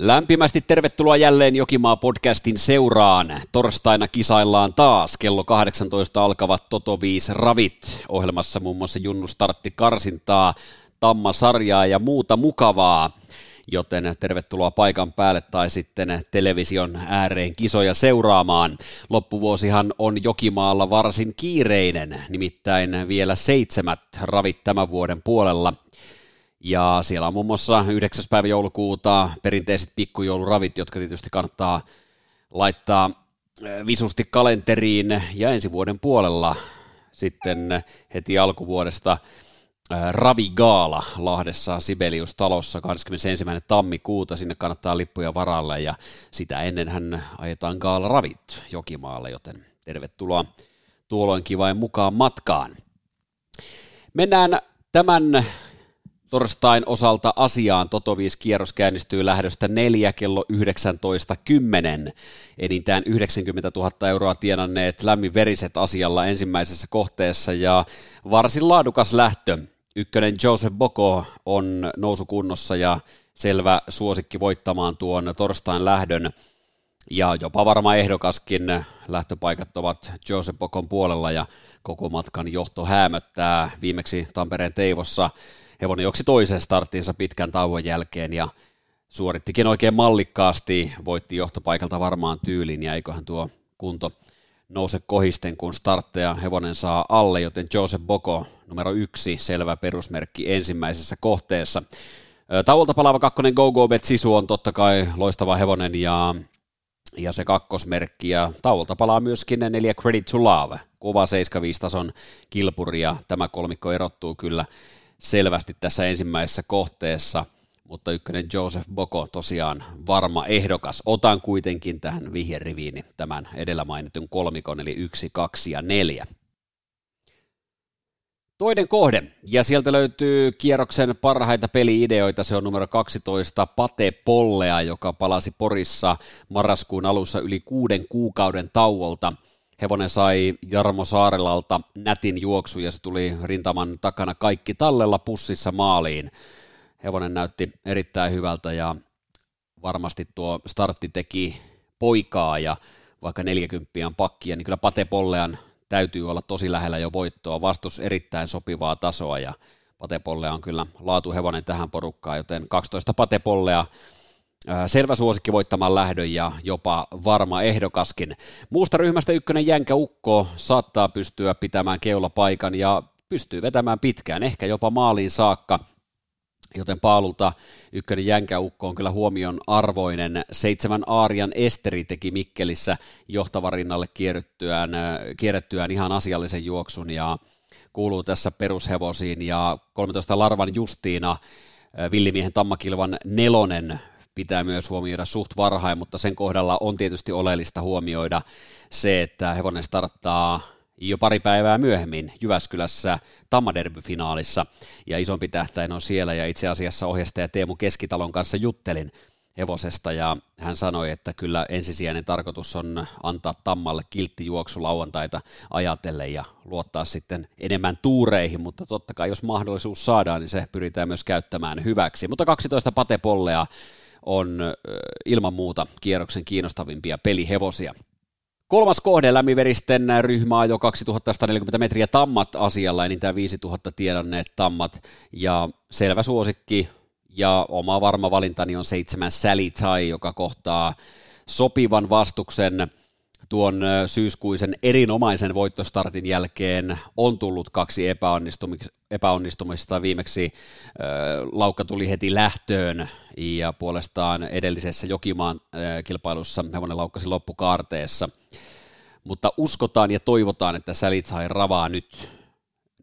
Lämpimästi tervetuloa jälleen Jokimaa podcastin seuraan. Torstaina kisaillaan taas. Kello 18 alkavat Toto 5 ravit. Ohjelmassa muun muassa Junnu startti karsintaa, Tamma-sarjaa ja muuta mukavaa. Joten tervetuloa paikan päälle tai sitten television ääreen kisoja seuraamaan. Loppuvuosihan on Jokimaalla varsin kiireinen, nimittäin vielä seitsemät ravit tämän vuoden puolella – ja siellä on muun muassa 9. päivä joulukuuta perinteiset pikkujouluravit, jotka tietysti kannattaa laittaa visusti kalenteriin. Ja ensi vuoden puolella sitten heti alkuvuodesta Ravigaala Lahdessa Sibelius-talossa 21. tammikuuta. Sinne kannattaa lippuja varalle ja sitä ennen hän ajetaan Gaala Ravit Jokimaalle, joten tervetuloa tuolloin kivain mukaan matkaan. Mennään tämän torstain osalta asiaan. Toto 5 kierros käynnistyy lähdöstä 4 kello 19.10. Enintään 90 000 euroa tienanneet lämminveriset asialla ensimmäisessä kohteessa ja varsin laadukas lähtö. Ykkönen Joseph Boko on nousukunnossa ja selvä suosikki voittamaan tuon torstain lähdön. Ja jopa varma ehdokaskin lähtöpaikat ovat Joseph Bokon puolella ja koko matkan johto häämöttää viimeksi Tampereen Teivossa hevonen juoksi toisen starttiinsa pitkän tauon jälkeen ja suorittikin oikein mallikkaasti, voitti johtopaikalta varmaan tyylin ja eiköhän tuo kunto nouse kohisten, kun startteja hevonen saa alle, joten Joseph Boko numero yksi, selvä perusmerkki ensimmäisessä kohteessa. Tauolta palaava kakkonen Go Go Bet Sisu on totta kai loistava hevonen ja, ja se kakkosmerkki ja tauolta palaa myöskin neljä Credit to Love, kova 75 tason kilpuri ja tämä kolmikko erottuu kyllä selvästi tässä ensimmäisessä kohteessa, mutta ykkönen Joseph Boko tosiaan varma ehdokas. Otan kuitenkin tähän vihjeriviini tämän edellä mainitun kolmikon, eli yksi, kaksi ja neljä. Toinen kohde, ja sieltä löytyy kierroksen parhaita peliideoita, se on numero 12 Pate Pollea, joka palasi Porissa marraskuun alussa yli kuuden kuukauden tauolta – Hevonen sai Jarmo Saarelalta nätin juoksu ja se tuli rintaman takana kaikki tallella pussissa maaliin. Hevonen näytti erittäin hyvältä ja varmasti tuo startti teki poikaa ja vaikka 40 on pakkia, niin kyllä Pate Pollean täytyy olla tosi lähellä jo voittoa. Vastus erittäin sopivaa tasoa ja Pate Pollea on kyllä laatuhevonen tähän porukkaan, joten 12 Pate Pollea selvä suosikki voittamaan lähdön ja jopa varma ehdokaskin. Muusta ryhmästä ykkönen Jänkä Ukko saattaa pystyä pitämään keulapaikan ja pystyy vetämään pitkään, ehkä jopa maaliin saakka. Joten Paalulta ykkönen jänkäukko on kyllä huomion arvoinen. Seitsemän Aarian Esteri teki Mikkelissä johtavarinnalle kierrettyään, kierrettyään ihan asiallisen juoksun ja kuuluu tässä perushevosiin. Ja 13 Larvan Justiina, Villimiehen Tammakilvan nelonen pitää myös huomioida suht varhain, mutta sen kohdalla on tietysti oleellista huomioida se, että hevonen starttaa jo pari päivää myöhemmin Jyväskylässä Tammaderby-finaalissa, ja isompi tähtäin on siellä, ja itse asiassa ohjastaja Teemu Keskitalon kanssa juttelin hevosesta, ja hän sanoi, että kyllä ensisijainen tarkoitus on antaa Tammalle kiltti juoksu lauantaita ajatellen ja luottaa sitten enemmän tuureihin, mutta totta kai jos mahdollisuus saadaan, niin se pyritään myös käyttämään hyväksi. Mutta 12 patepollea on ilman muuta kierroksen kiinnostavimpia pelihevosia. Kolmas kohde lämmiveristen ryhmää jo 2140 metriä. Tammat asialla, enintään 5000 tiedonneet tammat, ja selvä suosikki ja oma varma valintani on seitsemän Sally Tai, joka kohtaa sopivan vastuksen tuon syyskuisen erinomaisen voittostartin jälkeen on tullut kaksi epäonnistumista. Viimeksi Laukka tuli heti lähtöön ja puolestaan edellisessä Jokimaan kilpailussa hevonen laukkasi loppukaarteessa. Mutta uskotaan ja toivotaan, että Sälitsai ravaa nyt.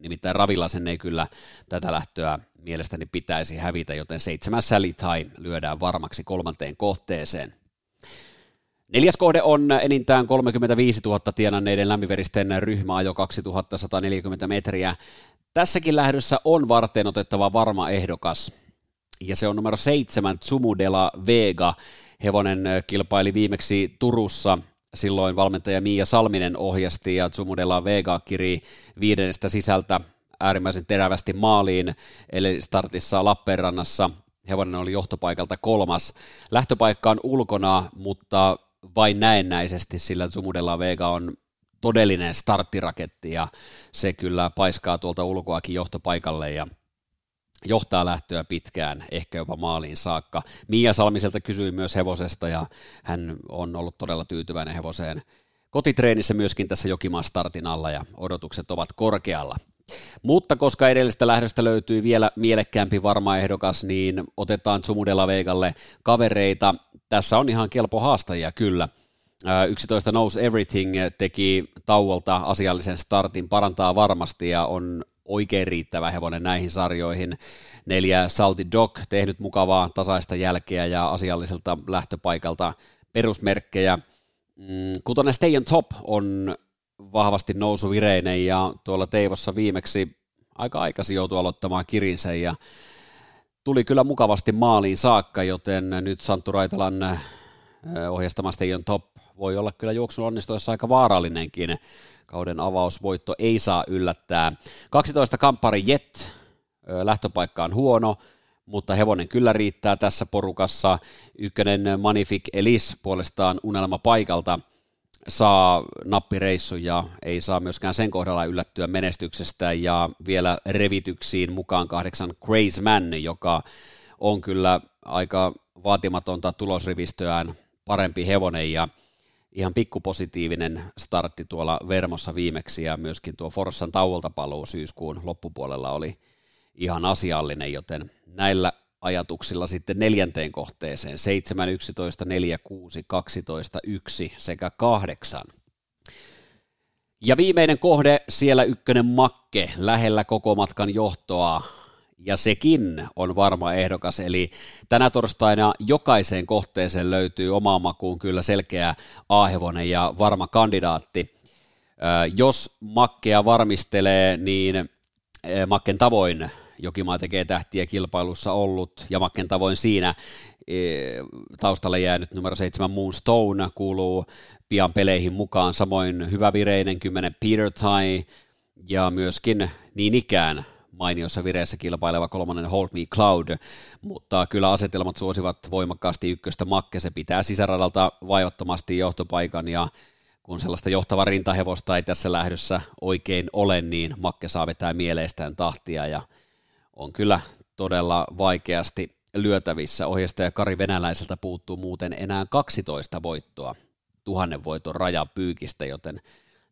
Nimittäin Ravilasen ei kyllä tätä lähtöä mielestäni pitäisi hävitä, joten seitsemäs Sälitsai lyödään varmaksi kolmanteen kohteeseen. Neljäs kohde on enintään 35 000 tienanneiden lämmiveristen ryhmä jo 2140 metriä. Tässäkin lähdössä on varten otettava varma ehdokas, ja se on numero seitsemän Tsumudela Vega. Hevonen kilpaili viimeksi Turussa silloin valmentaja Miia Salminen ohjasti ja Tsumudela Vega kiri viidennestä sisältä äärimmäisen terävästi maaliin, eli startissa Lappeenrannassa hevonen oli johtopaikalta kolmas. Lähtöpaikka on ulkona, mutta vain näennäisesti, sillä Zumudella Vega on todellinen starttiraketti ja se kyllä paiskaa tuolta ulkoakin johtopaikalle ja johtaa lähtöä pitkään, ehkä jopa maaliin saakka. Mia Salmiselta kysyi myös hevosesta ja hän on ollut todella tyytyväinen hevoseen kotitreenissä myöskin tässä Jokimaan startin alla ja odotukset ovat korkealla. Mutta koska edellisestä lähdöstä löytyy vielä mielekkäämpi varma ehdokas, niin otetaan Zumudella Vegalle kavereita. Tässä on ihan kelpo haastajia kyllä. 11 Knows Everything teki tauolta asiallisen startin, parantaa varmasti ja on oikein riittävä hevonen näihin sarjoihin. Neljä Salty Dog tehnyt mukavaa tasaista jälkeä ja asialliselta lähtöpaikalta perusmerkkejä. Mm, kutonen Stay on Top on vahvasti nousuvireinen ja tuolla Teivossa viimeksi aika aikaisin joutui aloittamaan kirinsä ja tuli kyllä mukavasti maaliin saakka, joten nyt Santtu Raitalan ohjastama Stay on Top voi olla kyllä juoksun onnistuessa aika vaarallinenkin. Kauden avausvoitto ei saa yllättää. 12 kamppari Jet, lähtöpaikka on huono, mutta hevonen kyllä riittää tässä porukassa. Ykkönen Magnific Elis puolestaan unelma paikalta saa nappireissu ja ei saa myöskään sen kohdalla yllättyä menestyksestä. Ja vielä revityksiin mukaan kahdeksan Crazy Man, joka on kyllä aika vaatimatonta tulosrivistöään parempi hevonen ja ihan pikkupositiivinen startti tuolla Vermossa viimeksi. Ja myöskin tuo Forssan tauolta paluu syyskuun loppupuolella oli ihan asiallinen, joten näillä ajatuksilla sitten neljänteen kohteeseen 7, 11, 4, 6, 12, 1 sekä 8. Ja viimeinen kohde siellä ykkönen Makke lähellä koko matkan johtoa ja sekin on varma ehdokas, eli tänä torstaina jokaiseen kohteeseen löytyy omaan makuun kyllä selkeä A-hevonen ja varma kandidaatti. Jos Makkea varmistelee, niin Makken tavoin Jokimaa tekee tähtiä kilpailussa ollut, ja Makken tavoin siinä taustalle jäänyt numero 7 Moonstone kuuluu pian peleihin mukaan, samoin hyvä vireinen 10 Peter Tai, ja myöskin niin ikään mainiossa vireessä kilpaileva kolmannen Hold Me Cloud, mutta kyllä asetelmat suosivat voimakkaasti ykköstä Makke, se pitää sisäradalta vaivattomasti johtopaikan ja kun sellaista johtava rintahevosta ei tässä lähdössä oikein ole, niin Makke saa vetää mieleistään tahtia ja on kyllä todella vaikeasti lyötävissä. Ohjastaja Kari Venäläiseltä puuttuu muuten enää 12 voittoa tuhannen voiton rajapyykistä, joten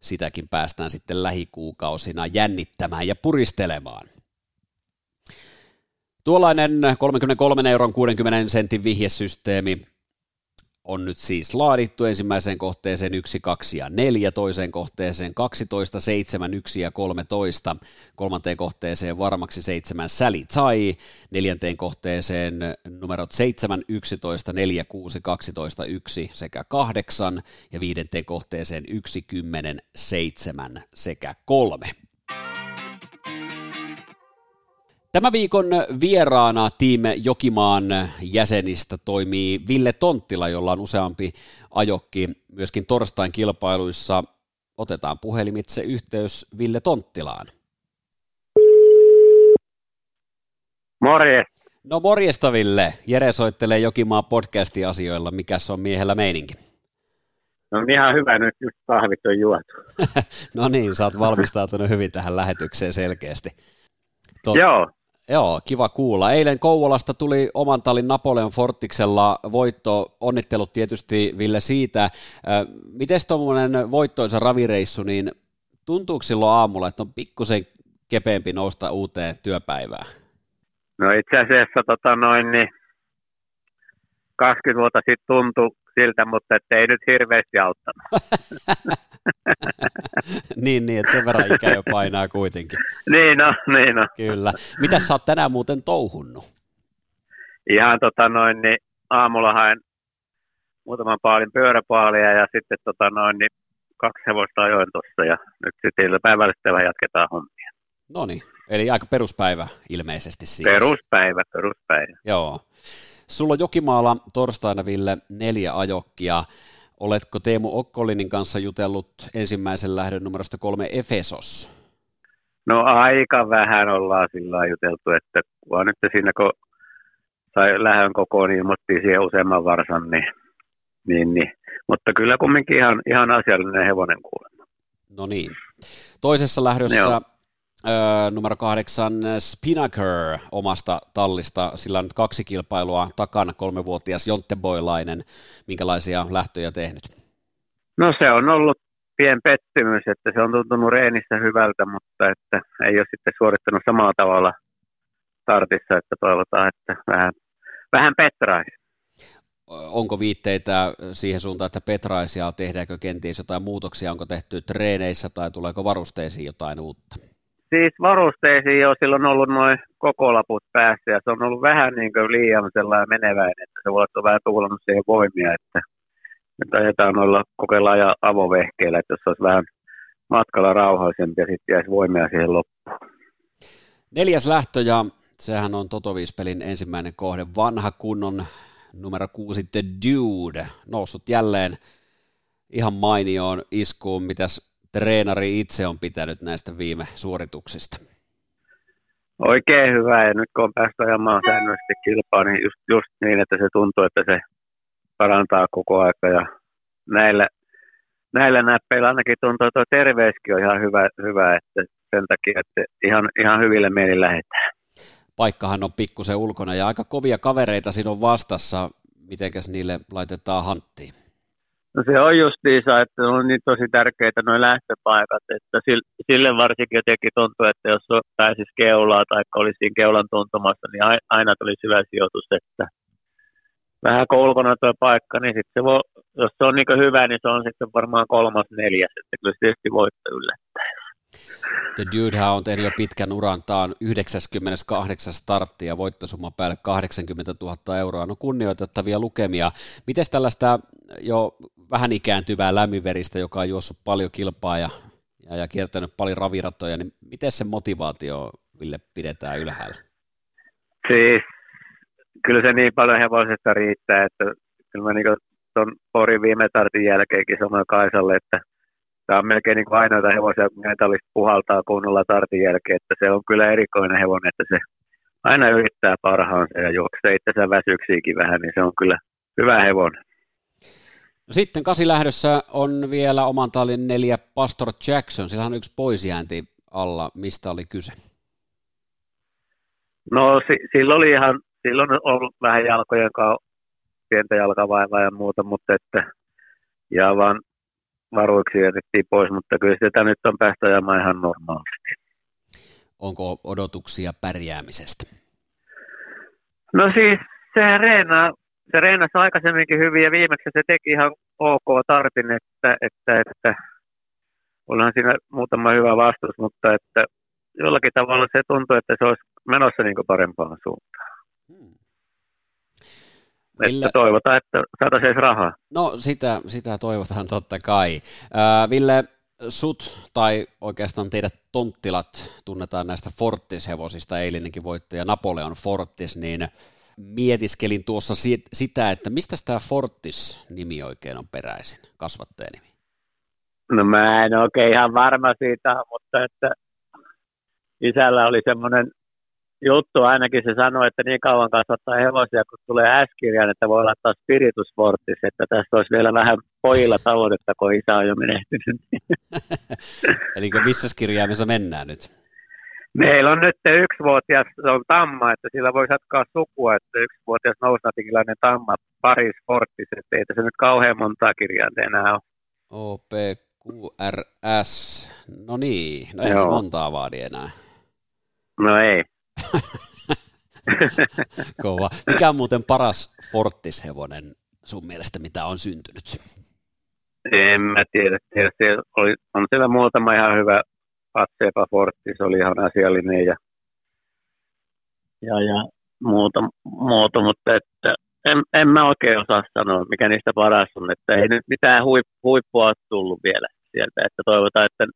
sitäkin päästään sitten lähikuukausina jännittämään ja puristelemaan. Tuollainen 33 euron 60 sentin vihjesysteemi on nyt siis laadittu ensimmäiseen kohteeseen 1, 2 ja 4, toiseen kohteeseen 12, 7, 1 ja 13, kolmanteen kohteeseen varmaksi 7 Sally Tai, neljänteen kohteeseen numerot 7, 11, 4, 6, 12, 1 sekä 8 ja viidenteen kohteeseen 1, 10, 7 sekä 3. Tämä viikon vieraana tiime Jokimaan jäsenistä toimii Ville Tonttila, jolla on useampi ajokki myöskin torstain kilpailuissa. Otetaan puhelimitse yhteys Ville Tonttilaan. Morjes. No morjesta Ville. Jere soittelee Jokimaan podcasti asioilla. Mikäs on miehellä meininki? No ihan hyvä, nyt just kahvit on juotu. no niin, sä oot valmistautunut hyvin tähän lähetykseen selkeästi. Tot... Joo, Joo, kiva kuulla. Eilen Kouvolasta tuli oman talin Napoleon Fortiksella voitto. Onnittelut tietysti Ville siitä. Miten tuommoinen voittoisa ravireissu, niin tuntuuko silloin aamulla, että on pikkusen kepeämpi nousta uuteen työpäivään? No itse asiassa tota noin, niin 20 vuotta sitten tuntui siltä, mutta ei nyt hirveästi auttanut. niin, niin, että sen verran ikä jo painaa kuitenkin. niin no, niin no. Kyllä. Mitä sä oot tänään muuten touhunnut? Ihan tota noin, niin aamulla haen muutaman paalin pyöräpaalia ja sitten tota noin, niin kaksi hevosta ajoin tuossa ja nyt sitten päivällä jatketaan hommia. No niin, eli aika peruspäivä ilmeisesti siis. Peruspäivä, peruspäivä. Joo. Sulla on Jokimaalla torstaina, Ville, neljä ajokkia. Oletko Teemu Okkolinin kanssa jutellut ensimmäisen lähdön numerosta kolme Efesos? No aika vähän ollaan sillä juteltu, että vaan nyt siinä kun sai lähön kokoon, ilmoitti siihen useamman varsan, niin, niin, niin. mutta kyllä kumminkin ihan, ihan asiallinen hevonen kuulemma. No niin. Toisessa lähdössä Joo. Öö, numero kahdeksan Spinnaker omasta tallista, sillä on nyt kaksi kilpailua takana, kolmevuotias Jontte Boylainen. Minkälaisia lähtöjä tehnyt? No se on ollut pien pettymys, että se on tuntunut reenissä hyvältä, mutta että ei ole sitten suorittanut samalla tavalla startissa, että toivotaan, että vähän, vähän petraisi. Onko viitteitä siihen suuntaan, että petraisia tehdäänkö kenties jotain muutoksia, onko tehty treeneissä tai tuleeko varusteisiin jotain uutta? Siis varusteisiin jo silloin ollut noin koko laput päässä ja se on ollut vähän niin kuin liian sellainen meneväinen, että se voi olla vähän tuulannut siihen voimia, että nyt ajetaan noilla kokeillaan ja avovehkeillä, että jos olisi vähän matkalla rauhallisempi ja sitten jäisi voimia siihen loppuun. Neljäs lähtö ja sehän on Totoviispelin ensimmäinen kohde, vanha kunnon numero kuusi The Dude, noussut jälleen ihan mainioon iskuun, mitäs treenari itse on pitänyt näistä viime suorituksista? Oikein hyvä, ja nyt kun on päästy ajamaan säännöllisesti kilpaa, niin just, just niin, että se tuntuu, että se parantaa koko aika, ja näillä, näillä näppeillä ainakin tuntuu, että terveyskin on ihan hyvä, hyvä että sen takia, että ihan, ihan hyville mieli lähdetään. Paikkahan on pikkusen ulkona ja aika kovia kavereita siinä on vastassa. Mitenkäs niille laitetaan hanttiin? No se on justiinsa, että on niin tosi tärkeitä nuo lähtöpaikat, että sille varsinkin jotenkin tuntuu, että jos pääsisi keulaa tai olisi keulan tuntumassa, niin aina tulisi hyvä sijoitus, että vähän kun ulkona tuo paikka, niin sitten se voi, jos se on niin hyvä, niin se on sitten varmaan kolmas neljäs, että kyllä se tietysti voitto yllättää. The Dude on tehnyt jo pitkän uran, tämä on 98 startti ja voittosumma päälle 80 000 euroa. No kunnioitettavia lukemia. Miten tällaista jo vähän ikääntyvää lämminveristä, joka on juossut paljon kilpaa ja, ja, ja kiertänyt paljon raviratoja, niin miten se motivaatio Ville pidetään ylhäällä? Siis kyllä se niin paljon hevosesta riittää, että kyllä mä niin tuon Porin viime tartin jälkeenkin sanoin Kaisalle, että tämä on melkein niin ainoita hevosia, kun metallista puhaltaa kunnolla tartin jälkeen, että se on kyllä erikoinen hevonen, että se aina yrittää parhaansa ja juoksee itsensä väsyksiäkin vähän, niin se on kyllä hyvä hevonen. Sitten kasilähdössä on vielä oman tallin neljä Pastor Jackson. Sillä on yksi poisjäänti alla. Mistä oli kyse? No si- silloin oli ihan, silloin on ollut vähän jalkojen kanssa, pientä jalkavaivaa ja muuta, mutta että ja vaan varuiksi jätettiin pois, mutta kyllä sitä nyt on päästä ajamaan ihan normaalisti. Onko odotuksia pärjäämisestä? No siis se reenaa se reenasi aikaisemminkin hyvin ja viimeksi se teki ihan ok tartin, että, että, että onhan siinä muutama hyvä vastus, mutta että jollakin tavalla se tuntuu, että se olisi menossa niin parempaan suuntaan. Hmm. Ville... Että toivotaan, että saataisiin rahaa. No sitä, sitä toivotaan totta kai. Äh, Ville, sut tai oikeastaan teidät tonttilat tunnetaan näistä Fortis-hevosista, eilinenkin voittaja Napoleon Fortis, niin mietiskelin tuossa sitä, että mistä tämä Fortis-nimi oikein on peräisin, kasvattajanimi? No mä en oikein ihan varma siitä, mutta että isällä oli semmoinen juttu, ainakin se sanoi, että niin kauan kasvattaa hevosia, kun tulee s että voi laittaa Spiritus Fortis, että tässä olisi vielä vähän pojilla taloudetta, kun isä on jo menehtynyt. Eli missä kirjaimessa mennään nyt? Meillä on nyt yksivuotias, se on tamma, että sillä voi jatkaa sukua, että yksivuotias nousnatikilainen tamma Paris Fortis, että ei tässä nyt kauhean montaa kirjainta enää ole. OPQRS, no niin, no ei se montaa vaadi enää. No ei. Kova. Mikä on muuten paras Fortis-hevonen sun mielestä, mitä on syntynyt? En mä tiedä. Siellä oli, on siellä muutama ihan hyvä Patsepa Fortis oli ihan asiallinen ja, ja, ja muuta, muuta, mutta että en, en mä oikein osaa sanoa, mikä niistä paras on, että ei nyt mitään huip, huippua ole tullut vielä sieltä, että toivotaan, että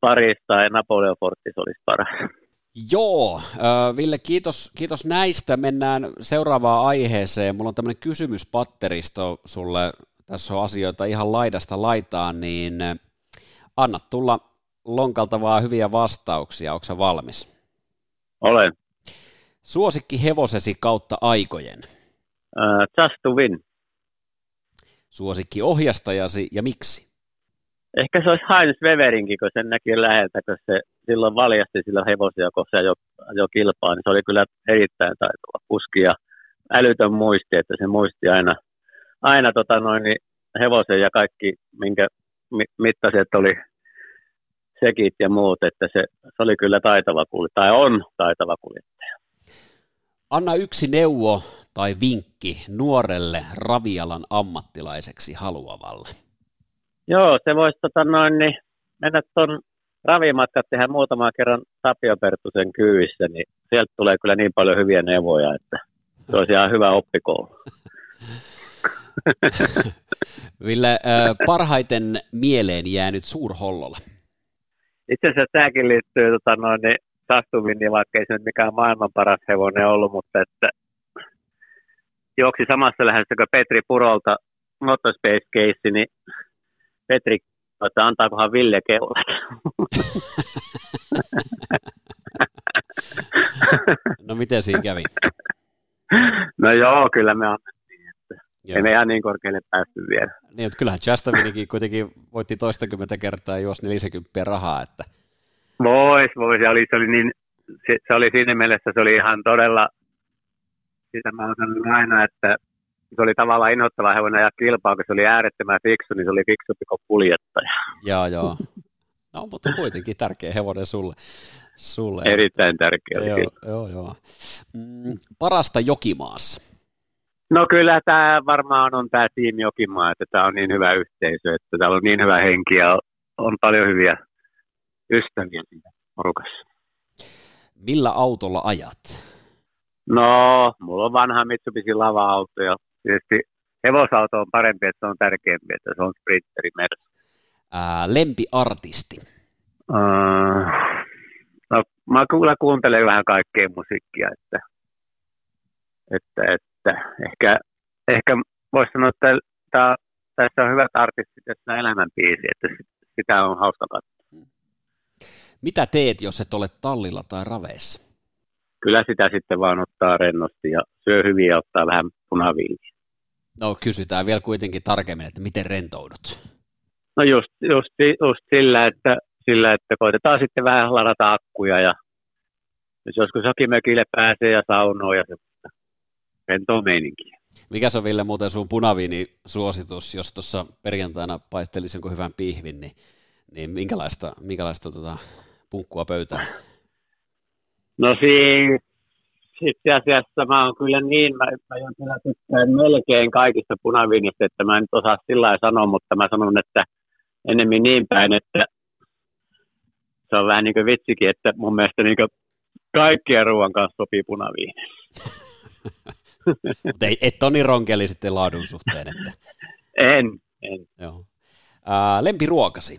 Paris tai Napoleon Fortis olisi paras. Joo, äh, Ville, kiitos, kiitos näistä. Mennään seuraavaan aiheeseen. Mulla on tämmöinen kysymyspatteristo sulle. Tässä on asioita ihan laidasta laitaan, niin anna tulla lonkalta vaan hyviä vastauksia. Onko valmis? Olen. Suosikki hevosesi kautta aikojen? Uh, just to win. Suosikki ohjastajasi ja miksi? Ehkä se olisi Heinz Weberinkin, kun sen näki läheltä, kun se silloin valjasti sillä hevosia, kun se jo, jo kilpaa, niin se oli kyllä erittäin taitava kuski ja älytön muisti, että se muisti aina, aina tota noin, niin hevosen ja kaikki, minkä mittaiset oli sekit ja muut, että se, se oli kyllä taitava kuljettaja, tai on taitava kuljettaja. Anna yksi neuvo tai vinkki nuorelle ravialan ammattilaiseksi haluavalle. Joo, se voisi tota noin, niin mennä tuon ravimatkat tehdä muutaman kerran Tapio Pertusen kyyvissä, niin sieltä tulee kyllä niin paljon hyviä neuvoja, että se olisi ihan hyvä oppikoulu. Ville, parhaiten mieleen jäänyt suurhollolla? Itse asiassa tämäkin liittyy tota noin, niin Sastumin, vaikka ei se nyt mikään maailman paras hevonen ollut, mutta että juoksi samassa lähdössä kuin Petri Purolta Motospace Case, niin Petri että antaakohan Ville keulat. no miten siinä kävi? No joo, kyllä me annettiin. Joo. Ei me ihan niin korkealle päästy vielä. Niin, mutta kyllähän Justaminikin kuitenkin voitti toistakymmentä kertaa ja juosi 40 rahaa. Että... Vois, vois. Ja oli, se, oli niin, se, se, oli siinä mielessä, se oli ihan todella, sitä mä sanon aina, että se oli tavallaan inhottava hevonen ja kilpaa, kun se oli äärettömän fiksu, niin se oli fiksumpi kuin kuljettaja. Joo, joo. No, mutta kuitenkin tärkeä hevonen sulle. sulle. Erittäin tärkeä. Joo, joo, joo. Mm, parasta Jokimaassa? No kyllä tämä varmaan on tämä tiimi Jokimaa, että tämä on niin hyvä yhteisö, että täällä on niin hyvä henki ja on paljon hyviä ystäviä siinä porukassa. Millä autolla ajat? No, mulla on vanha Mitsubishi lava-auto ja tietysti hevosauto on parempi, että se on tärkeämpi, että se on sprinteri Mersu. Ää, lempiartisti? Uh, no, mä kyllä kuuntelen vähän kaikkea musiikkia, että, että, että ehkä, ehkä voisi sanoa, että tää, tässä on hyvät artistit, tässä elämänpiisi, että sitä on hauska katsoa. Mitä teet, jos et ole tallilla tai raveissa? Kyllä sitä sitten vaan ottaa rennosti ja syö hyvin ja ottaa vähän punaviiniä. No kysytään vielä kuitenkin tarkemmin, että miten rentoudut? No just, just, just sillä, että, sillä, että koitetaan sitten vähän ladata akkuja ja jos joskus mökille pääsee ja saunoo ja semmoista rentoa meininkiä. Mikä on Ville muuten sun punaviini-suositus, jos tuossa perjantaina paistelisi jonkun hyvän pihvin, niin, niin minkälaista, minkälaista tota, punkkua pöytään? No siinä itse asiassa mä oon kyllä niin, mä, mä kyllä tykkään melkein kaikista punaviinistä, että mä en nyt osaa sillä sanoa, mutta mä sanon, että enemmän niin päin, että se on vähän niin kuin vitsikin, että mun mielestä niin kaikkien ruoan kanssa sopii punaviini. Mutta ei, et ole niin ronkeli sitten laadun suhteen, että... En, en. Joo. Ää, lempiruokasi?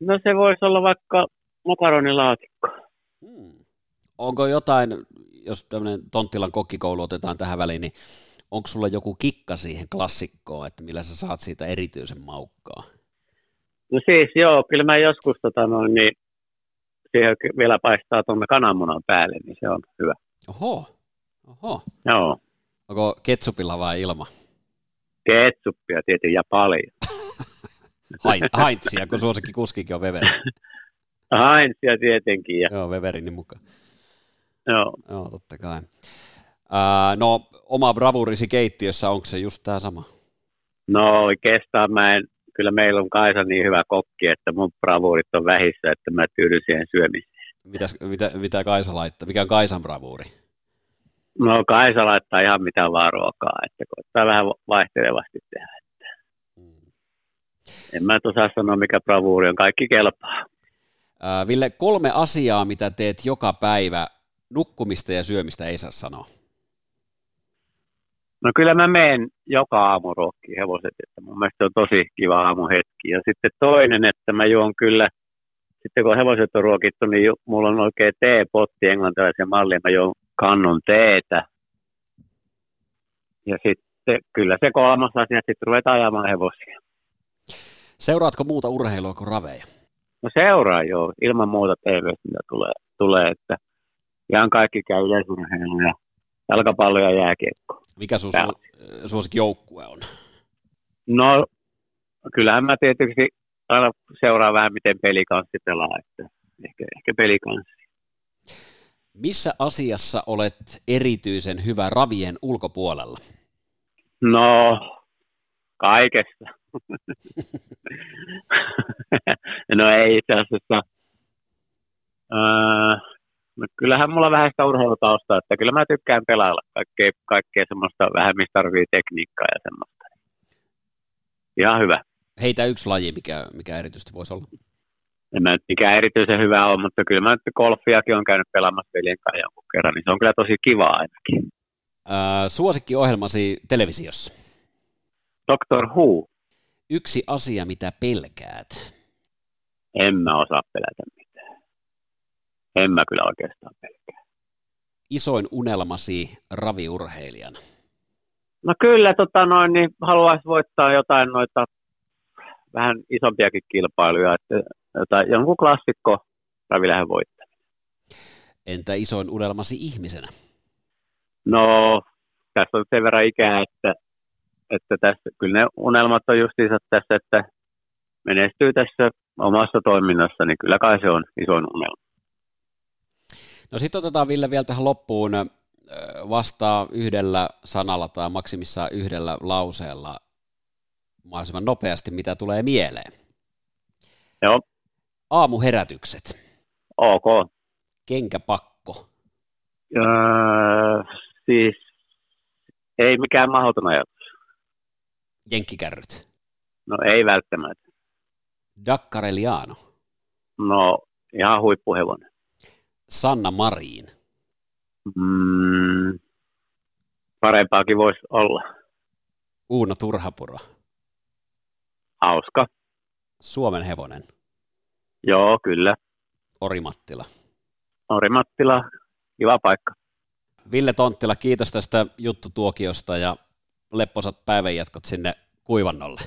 No se voisi olla vaikka makaronilaatikko. Hmm. Onko jotain jos tämmöinen Tonttilan kokkikoulu otetaan tähän väliin, niin onko sulla joku kikka siihen klassikkoon, että millä sä saat siitä erityisen maukkaa? No siis joo, kyllä mä joskus tota noin, niin siihen vielä paistaa tuonne kananmunan päälle, niin se on hyvä. Oho, oho. Joo. Onko ketsupilla vai ilma? Ketsuppia tietenkin ja paljon. Haintsia, kun suosikki kuskikin on Weveri. Haintsia tietenkin. Ja... Joo, Weberinin mukaan. Joo. Joo, totta kai. Ää, no, oma bravurisi keittiössä, onko se just tämä sama? No oikeastaan mä en, kyllä meillä on Kaisa niin hyvä kokki, että mun bravuurit on vähissä, että mä tyydyn siihen syömiseen. Mitäs, mitä, mitä Kaisa laittaa? Mikä on Kaisan bravuuri? No Kaisa laittaa ihan mitä vaan ruokaa, että koittaa vähän vaihtelevasti tehdä. Että. Hmm. En mä osaa sanoa, mikä bravuuri on, kaikki kelpaa. Ää, Ville, kolme asiaa, mitä teet joka päivä nukkumista ja syömistä ei saa sanoa? No kyllä mä menen joka aamu ruokkiin hevoset, että mun mielestä se on tosi kiva aamuhetki. Ja sitten toinen, että mä juon kyllä, sitten kun hevoset on ruokittu, niin mulla on oikein teepotti englantilaisen mallin, mä juon kannon teetä. Ja sitten kyllä se kolmas asia, että sitten ruvetaan ajamaan hevosia. Seuraatko muuta urheilua kuin raveja? No seuraa joo, ilman muuta TV, mitä tulee, tulee että ihan kaikki käy yleisurheilu ja jalkapallo ja jääkiekko. Mikä sun su- suosikkijoukkue on? No, kyllähän mä tietysti aina seuraan vähän, miten pelikanssi pelaa, että ehkä, ehkä pelikanssi. Missä asiassa olet erityisen hyvä ravien ulkopuolella? No, kaikessa. no ei itse asiassa. Öö, no kyllähän mulla vähän sitä urheilutausta, että kyllä mä tykkään pelailla kaikkea, kaikkea semmoista vähän, mistä tarvii tekniikkaa ja semmoista. Ihan hyvä. Heitä yksi laji, mikä, mikä erityisesti voisi olla. En mä nyt mikään erityisen hyvä ole, mutta kyllä mä nyt golfiakin on käynyt pelaamassa veljen kanssa jonkun kerran, niin se on kyllä tosi kiva ainakin. Äh, suosikkiohjelmasi televisiossa? Doctor Who. Yksi asia, mitä pelkäät? En mä osaa pelätä mitään. En mä kyllä oikeastaan pelkää. Isoin unelmasi raviurheilijana? No kyllä, tota noin, niin haluaisi voittaa jotain noita vähän isompiakin kilpailuja, että jotain, jonkun klassikko ravilähden voittaminen. Entä isoin unelmasi ihmisenä? No, tässä on sen verran ikää, että, että tässä, kyllä ne unelmat on justiinsa tässä, että menestyy tässä omassa toiminnassa, niin kyllä kai se on isoin unelma. No sitten otetaan Ville vielä tähän loppuun vastaa yhdellä sanalla tai maksimissaan yhdellä lauseella mahdollisimman nopeasti, mitä tulee mieleen. Joo. Aamuherätykset. Ok. Kenkäpakko. Öö, siis ei mikään mahdoton ajatus. Jenkkikärryt. No ei välttämättä. Dakkareliano. No ihan huippuhevonen. Sanna Mariin. Mm, parempaakin voisi olla. Uuno Turhapuro. Hauska. Suomen hevonen. Joo, kyllä. Orimattila. Orimattila, kiva paikka. Ville Tonttila, kiitos tästä juttutuokiosta ja lepposat päivänjatkot sinne kuivannolle.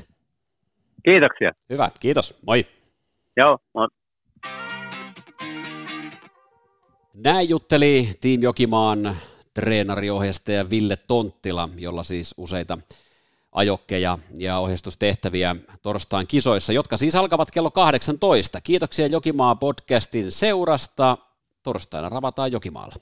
Kiitoksia. Hyvä, kiitos. Moi. Joo, moi. Näin jutteli Team Jokimaan treenariohjastaja Ville Tonttila, jolla siis useita ajokkeja ja ohjeistustehtäviä torstain kisoissa, jotka siis alkavat kello 18. Kiitoksia Jokimaa podcastin seurasta. Torstaina ravataan Jokimaalla.